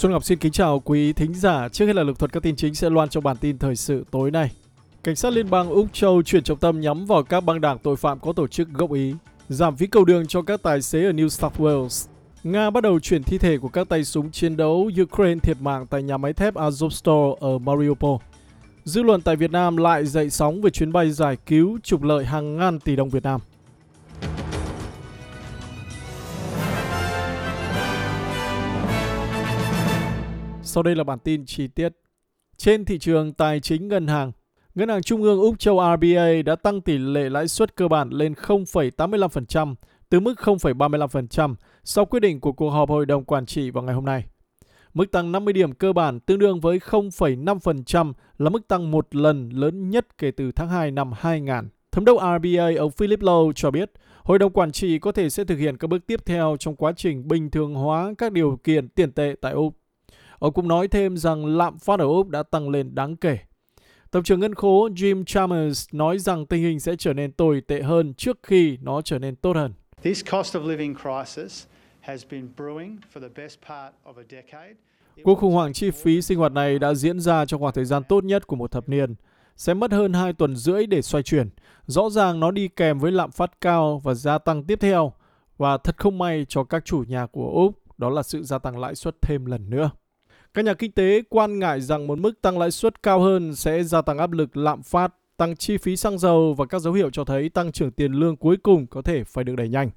Xuân Ngọc xin kính chào quý thính giả. Trước hết là lực thuật các tin chính sẽ loan trong bản tin thời sự tối nay. Cảnh sát liên bang Úc Châu chuyển trọng tâm nhắm vào các băng đảng tội phạm có tổ chức gốc Ý, giảm phí cầu đường cho các tài xế ở New South Wales. Nga bắt đầu chuyển thi thể của các tay súng chiến đấu Ukraine thiệt mạng tại nhà máy thép Azovstal ở Mariupol. Dư luận tại Việt Nam lại dậy sóng về chuyến bay giải cứu trục lợi hàng ngàn tỷ đồng Việt Nam. Sau đây là bản tin chi tiết. Trên thị trường tài chính ngân hàng, Ngân hàng Trung ương Úc Châu RBA đã tăng tỷ lệ lãi suất cơ bản lên 0,85% từ mức 0,35% sau quyết định của cuộc họp Hội đồng Quản trị vào ngày hôm nay. Mức tăng 50 điểm cơ bản tương đương với 0,5% là mức tăng một lần lớn nhất kể từ tháng 2 năm 2000. Thống đốc RBA ông Philip Lowe cho biết, Hội đồng Quản trị có thể sẽ thực hiện các bước tiếp theo trong quá trình bình thường hóa các điều kiện tiền tệ tại Úc. Ông cũng nói thêm rằng lạm phát ở Úc đã tăng lên đáng kể. Tổng trưởng ngân khố Jim Chalmers nói rằng tình hình sẽ trở nên tồi tệ hơn trước khi nó trở nên tốt hơn. This cost of living crisis has been brewing for the best part of a decade. Cuộc khủng hoảng chi phí sinh hoạt này đã diễn ra trong khoảng thời gian tốt nhất của một thập niên. Sẽ mất hơn 2 tuần rưỡi để xoay chuyển. Rõ ràng nó đi kèm với lạm phát cao và gia tăng tiếp theo. Và thật không may cho các chủ nhà của Úc, đó là sự gia tăng lãi suất thêm lần nữa. Các nhà kinh tế quan ngại rằng một mức tăng lãi suất cao hơn sẽ gia tăng áp lực lạm phát, tăng chi phí xăng dầu và các dấu hiệu cho thấy tăng trưởng tiền lương cuối cùng có thể phải được đẩy nhanh.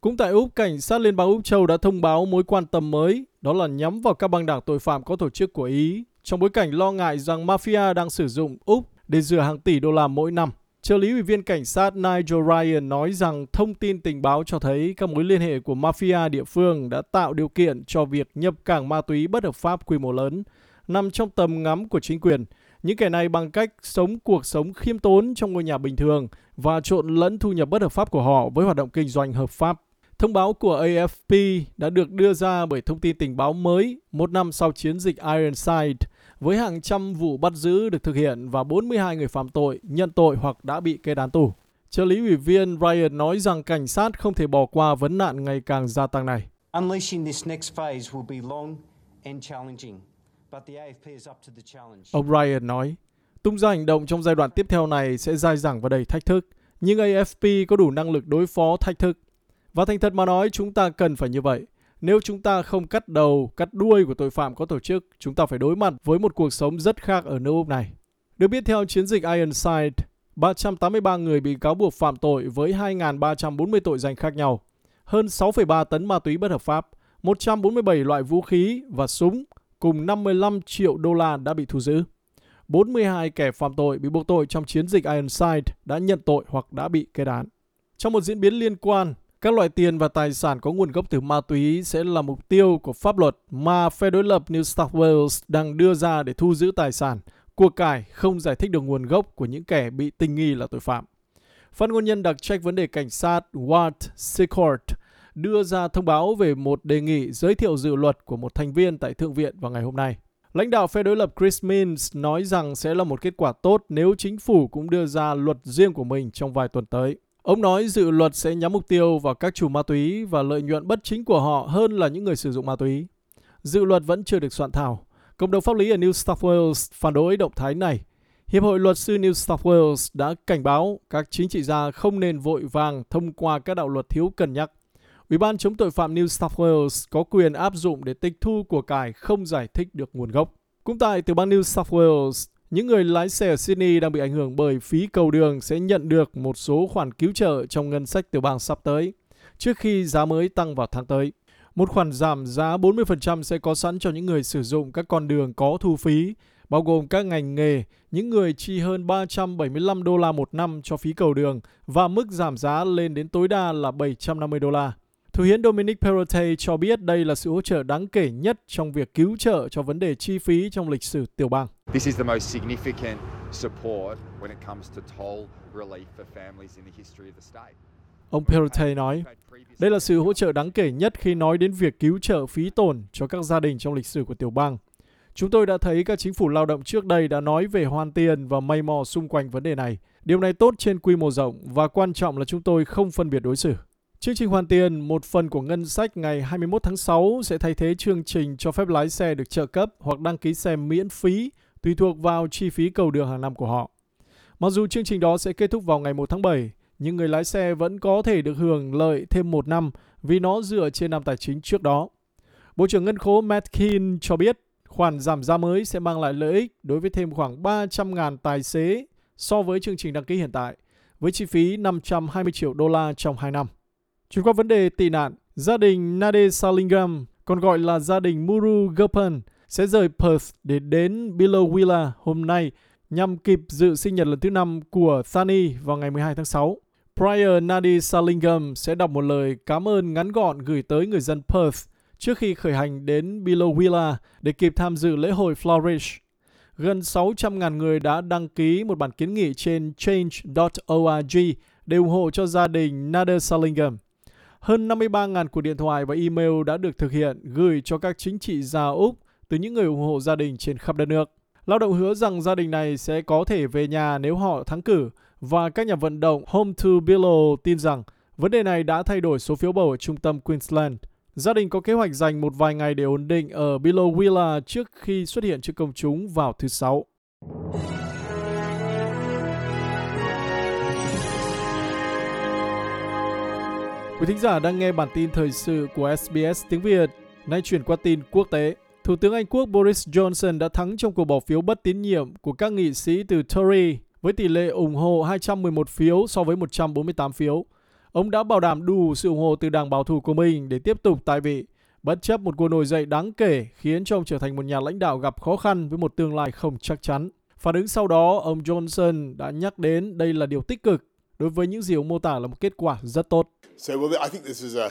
Cũng tại Úc, cảnh sát Liên bang Úc Châu đã thông báo mối quan tâm mới, đó là nhắm vào các băng đảng tội phạm có tổ chức của Ý, trong bối cảnh lo ngại rằng mafia đang sử dụng Úc để rửa hàng tỷ đô la mỗi năm. Trợ lý ủy viên cảnh sát Nigel Ryan nói rằng thông tin tình báo cho thấy các mối liên hệ của mafia địa phương đã tạo điều kiện cho việc nhập cảng ma túy bất hợp pháp quy mô lớn, nằm trong tầm ngắm của chính quyền. Những kẻ này bằng cách sống cuộc sống khiêm tốn trong ngôi nhà bình thường và trộn lẫn thu nhập bất hợp pháp của họ với hoạt động kinh doanh hợp pháp. Thông báo của AFP đã được đưa ra bởi thông tin tình báo mới một năm sau chiến dịch Ironside với hàng trăm vụ bắt giữ được thực hiện và 42 người phạm tội nhận tội hoặc đã bị kết án tù. Trợ lý ủy viên Ryan nói rằng cảnh sát không thể bỏ qua vấn nạn ngày càng gia tăng này. Ông Ryan nói, tung ra hành động trong giai đoạn tiếp theo này sẽ dai dẳng và đầy thách thức, nhưng AFP có đủ năng lực đối phó thách thức. Và thành thật mà nói, chúng ta cần phải như vậy. Nếu chúng ta không cắt đầu, cắt đuôi của tội phạm có tổ chức, chúng ta phải đối mặt với một cuộc sống rất khác ở nước Úc này. Được biết theo chiến dịch Ironside, 383 người bị cáo buộc phạm tội với 2.340 tội danh khác nhau, hơn 6,3 tấn ma túy bất hợp pháp, 147 loại vũ khí và súng cùng 55 triệu đô la đã bị thu giữ. 42 kẻ phạm tội bị buộc tội trong chiến dịch Ironside đã nhận tội hoặc đã bị kết án. Trong một diễn biến liên quan, các loại tiền và tài sản có nguồn gốc từ ma túy sẽ là mục tiêu của pháp luật mà phe đối lập New South Wales đang đưa ra để thu giữ tài sản, của cải không giải thích được nguồn gốc của những kẻ bị tình nghi là tội phạm. Phát ngôn nhân đặc trách vấn đề cảnh sát Ward Secord đưa ra thông báo về một đề nghị giới thiệu dự luật của một thành viên tại Thượng viện vào ngày hôm nay. Lãnh đạo phe đối lập Chris Minns nói rằng sẽ là một kết quả tốt nếu chính phủ cũng đưa ra luật riêng của mình trong vài tuần tới. Ông nói dự luật sẽ nhắm mục tiêu vào các chủ ma túy và lợi nhuận bất chính của họ hơn là những người sử dụng ma túy. Dự luật vẫn chưa được soạn thảo. Cộng đồng pháp lý ở New South Wales phản đối động thái này. Hiệp hội luật sư New South Wales đã cảnh báo các chính trị gia không nên vội vàng thông qua các đạo luật thiếu cân nhắc. Ủy ban chống tội phạm New South Wales có quyền áp dụng để tịch thu của cải không giải thích được nguồn gốc. Cũng tại tiểu bang New South Wales, những người lái xe ở Sydney đang bị ảnh hưởng bởi phí cầu đường sẽ nhận được một số khoản cứu trợ trong ngân sách tiểu bang sắp tới, trước khi giá mới tăng vào tháng tới. Một khoản giảm giá 40% sẽ có sẵn cho những người sử dụng các con đường có thu phí, bao gồm các ngành nghề, những người chi hơn 375 đô la một năm cho phí cầu đường và mức giảm giá lên đến tối đa là 750 đô la. Thủ hiến Dominic Perrottet cho biết đây là sự hỗ trợ đáng kể nhất trong việc cứu trợ cho vấn đề chi phí trong lịch sử tiểu bang. This is the most significant support when it comes to toll relief for families in the history of the state. Ông Perrottet nói, đây là sự hỗ trợ đáng kể nhất khi nói đến việc cứu trợ phí tổn cho các gia đình trong lịch sử của tiểu bang. Chúng tôi đã thấy các chính phủ lao động trước đây đã nói về hoàn tiền và mây mò xung quanh vấn đề này. Điều này tốt trên quy mô rộng và quan trọng là chúng tôi không phân biệt đối xử. Chương trình hoàn tiền, một phần của ngân sách ngày 21 tháng 6 sẽ thay thế chương trình cho phép lái xe được trợ cấp hoặc đăng ký xe miễn phí tùy thuộc vào chi phí cầu đường hàng năm của họ. Mặc dù chương trình đó sẽ kết thúc vào ngày 1 tháng 7, nhưng người lái xe vẫn có thể được hưởng lợi thêm một năm vì nó dựa trên năm tài chính trước đó. Bộ trưởng Ngân khố Matt Keane cho biết khoản giảm giá mới sẽ mang lại lợi ích đối với thêm khoảng 300.000 tài xế so với chương trình đăng ký hiện tại, với chi phí 520 triệu đô la trong 2 năm. Chuyển qua vấn đề tị nạn, gia đình Nade Salingam, còn gọi là gia đình Muru Gopan, sẽ rời Perth để đến Billowilla hôm nay nhằm kịp dự sinh nhật lần thứ năm của Thani vào ngày 12 tháng 6. Prior Nadi Salingam sẽ đọc một lời cảm ơn ngắn gọn gửi tới người dân Perth trước khi khởi hành đến Billowilla để kịp tham dự lễ hội Flourish. Gần 600.000 người đã đăng ký một bản kiến nghị trên change.org để ủng hộ cho gia đình Nader Salingam. Hơn 53.000 cuộc điện thoại và email đã được thực hiện, gửi cho các chính trị gia Úc từ những người ủng hộ gia đình trên khắp đất nước. Lao động hứa rằng gia đình này sẽ có thể về nhà nếu họ thắng cử và các nhà vận động Home to Billow tin rằng vấn đề này đã thay đổi số phiếu bầu ở trung tâm Queensland. Gia đình có kế hoạch dành một vài ngày để ổn định ở Billowilla trước khi xuất hiện trước công chúng vào thứ Sáu. Quý thính giả đang nghe bản tin thời sự của SBS tiếng Việt. Nay chuyển qua tin quốc tế. Thủ tướng Anh Quốc Boris Johnson đã thắng trong cuộc bỏ phiếu bất tín nhiệm của các nghị sĩ từ Tory với tỷ lệ ủng hộ 211 phiếu so với 148 phiếu. Ông đã bảo đảm đủ sự ủng hộ từ đảng bảo thủ của mình để tiếp tục tại vị, bất chấp một cuộc nổi dậy đáng kể khiến cho ông trở thành một nhà lãnh đạo gặp khó khăn với một tương lai không chắc chắn. Phản ứng sau đó, ông Johnson đã nhắc đến đây là điều tích cực đối với những gì ông mô tả là một kết quả rất tốt. So, well, I think this is a,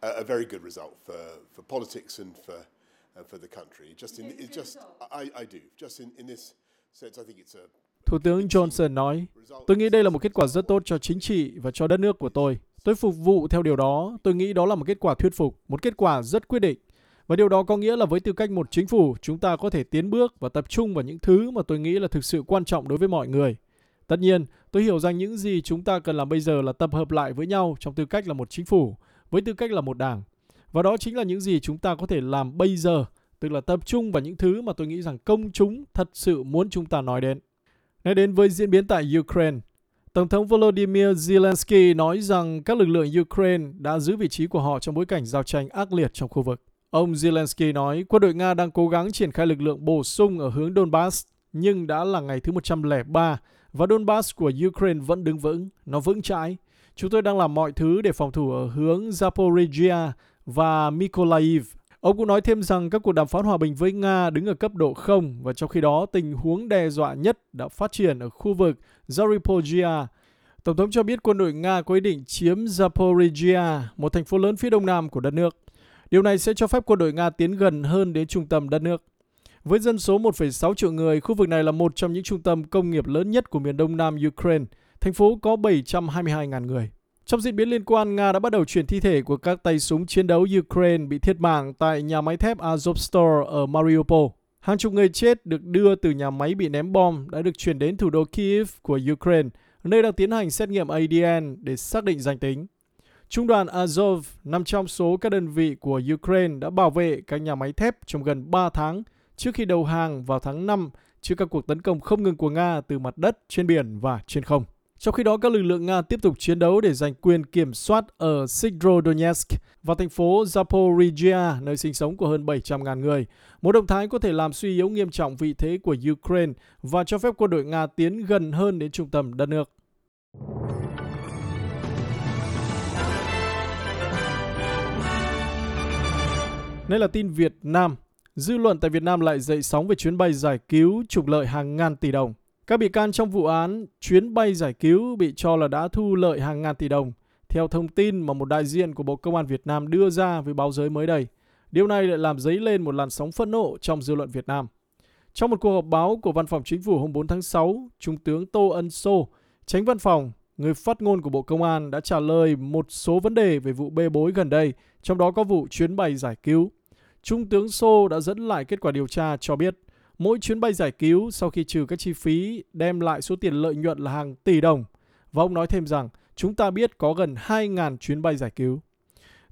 a very good result for, for politics and for, uh, for the country. Just in, it just, I, I do. Just in, in this sense, I think it's a Thủ tướng Johnson nói, tôi nghĩ đây là một kết quả rất tốt cho chính trị và cho đất nước của tôi. Tôi phục vụ theo điều đó, tôi nghĩ đó là một kết quả thuyết phục, một kết quả rất quyết định. Và điều đó có nghĩa là với tư cách một chính phủ, chúng ta có thể tiến bước và tập trung vào những thứ mà tôi nghĩ là thực sự quan trọng đối với mọi người. Tất nhiên, tôi hiểu rằng những gì chúng ta cần làm bây giờ là tập hợp lại với nhau trong tư cách là một chính phủ, với tư cách là một đảng. Và đó chính là những gì chúng ta có thể làm bây giờ, tức là tập trung vào những thứ mà tôi nghĩ rằng công chúng thật sự muốn chúng ta nói đến. Nói đến với diễn biến tại Ukraine, Tổng thống Volodymyr Zelensky nói rằng các lực lượng Ukraine đã giữ vị trí của họ trong bối cảnh giao tranh ác liệt trong khu vực. Ông Zelensky nói quân đội Nga đang cố gắng triển khai lực lượng bổ sung ở hướng Donbass, nhưng đã là ngày thứ 103 và Donbass của Ukraine vẫn đứng vững, nó vững chãi. Chúng tôi đang làm mọi thứ để phòng thủ ở hướng Zaporizhia và Mykolaiv. Ông cũng nói thêm rằng các cuộc đàm phán hòa bình với Nga đứng ở cấp độ 0 và trong khi đó tình huống đe dọa nhất đã phát triển ở khu vực Zaporizhia. Tổng thống cho biết quân đội Nga có ý định chiếm Zaporizhia, một thành phố lớn phía đông nam của đất nước. Điều này sẽ cho phép quân đội Nga tiến gần hơn đến trung tâm đất nước. Với dân số 1,6 triệu người, khu vực này là một trong những trung tâm công nghiệp lớn nhất của miền đông nam Ukraine. Thành phố có 722.000 người. Trong diễn biến liên quan, Nga đã bắt đầu chuyển thi thể của các tay súng chiến đấu Ukraine bị thiệt mạng tại nhà máy thép Azovstal ở Mariupol. Hàng chục người chết được đưa từ nhà máy bị ném bom đã được chuyển đến thủ đô Kiev của Ukraine, nơi đang tiến hành xét nghiệm ADN để xác định danh tính. Trung đoàn Azov nằm trong số các đơn vị của Ukraine đã bảo vệ các nhà máy thép trong gần 3 tháng trước khi đầu hàng vào tháng 5 trước các cuộc tấn công không ngừng của Nga từ mặt đất, trên biển và trên không. Trong khi đó, các lực lượng Nga tiếp tục chiến đấu để giành quyền kiểm soát ở Sidorodonetsk và thành phố Zaporizhia, nơi sinh sống của hơn 700.000 người. Một động thái có thể làm suy yếu nghiêm trọng vị thế của Ukraine và cho phép quân đội Nga tiến gần hơn đến trung tâm đất nước. Đây là tin Việt Nam. Dư luận tại Việt Nam lại dậy sóng về chuyến bay giải cứu trục lợi hàng ngàn tỷ đồng. Các bị can trong vụ án chuyến bay giải cứu bị cho là đã thu lợi hàng ngàn tỷ đồng, theo thông tin mà một đại diện của Bộ Công an Việt Nam đưa ra với báo giới mới đây. Điều này lại làm dấy lên một làn sóng phẫn nộ trong dư luận Việt Nam. Trong một cuộc họp báo của Văn phòng Chính phủ hôm 4 tháng 6, Trung tướng Tô Ân Sô, tránh văn phòng, người phát ngôn của Bộ Công an đã trả lời một số vấn đề về vụ bê bối gần đây, trong đó có vụ chuyến bay giải cứu. Trung tướng Sô đã dẫn lại kết quả điều tra cho biết Mỗi chuyến bay giải cứu sau khi trừ các chi phí đem lại số tiền lợi nhuận là hàng tỷ đồng. Và ông nói thêm rằng chúng ta biết có gần 2.000 chuyến bay giải cứu.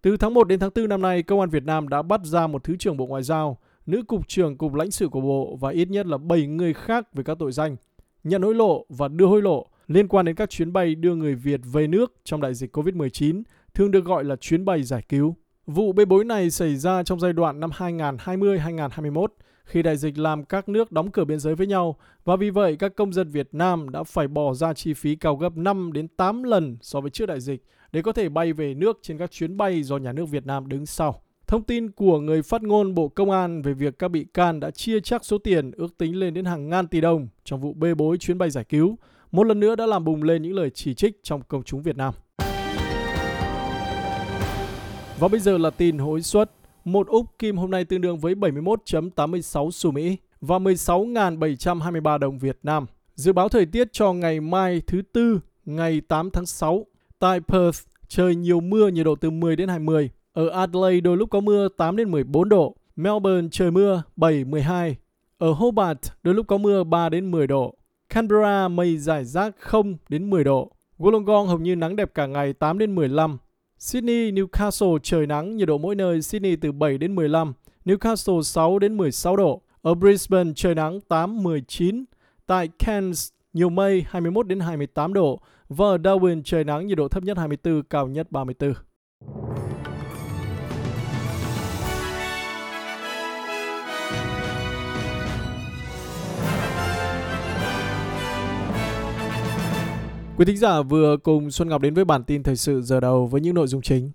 Từ tháng 1 đến tháng 4 năm nay, Công an Việt Nam đã bắt ra một Thứ trưởng Bộ Ngoại giao, nữ Cục trưởng Cục lãnh sự của Bộ và ít nhất là 7 người khác về các tội danh nhận hối lộ và đưa hối lộ liên quan đến các chuyến bay đưa người Việt về nước trong đại dịch COVID-19, thường được gọi là chuyến bay giải cứu. Vụ bê bối này xảy ra trong giai đoạn năm 2020-2021 khi đại dịch làm các nước đóng cửa biên giới với nhau và vì vậy các công dân Việt Nam đã phải bỏ ra chi phí cao gấp 5 đến 8 lần so với trước đại dịch để có thể bay về nước trên các chuyến bay do nhà nước Việt Nam đứng sau. Thông tin của người phát ngôn Bộ Công an về việc các bị can đã chia chắc số tiền ước tính lên đến hàng ngàn tỷ đồng trong vụ bê bối chuyến bay giải cứu, một lần nữa đã làm bùng lên những lời chỉ trích trong công chúng Việt Nam. Và bây giờ là tin hối suất. Một úc kim hôm nay tương đương với 71.86 xu Mỹ và 16.723 đồng Việt Nam. Dự báo thời tiết cho ngày mai thứ Tư, ngày 8 tháng 6. Tại Perth, trời nhiều mưa, nhiệt độ từ 10 đến 20. Ở Adelaide đôi lúc có mưa 8 đến 14 độ. Melbourne trời mưa 7 12. Ở Hobart đôi lúc có mưa 3 đến 10 độ. Canberra mây rải rác 0 đến 10 độ. Wollongong hầu như nắng đẹp cả ngày 8 đến 15. Sydney, Newcastle trời nắng, nhiệt độ mỗi nơi Sydney từ 7 đến 15, Newcastle 6 đến 16 độ. Ở Brisbane trời nắng 8 19. Tại Cairns nhiều mây 21 đến 28 độ và ở Darwin trời nắng nhiệt độ thấp nhất 24, cao nhất 34. Quý thính giả vừa cùng Xuân Ngọc đến với bản tin thời sự giờ đầu với những nội dung chính.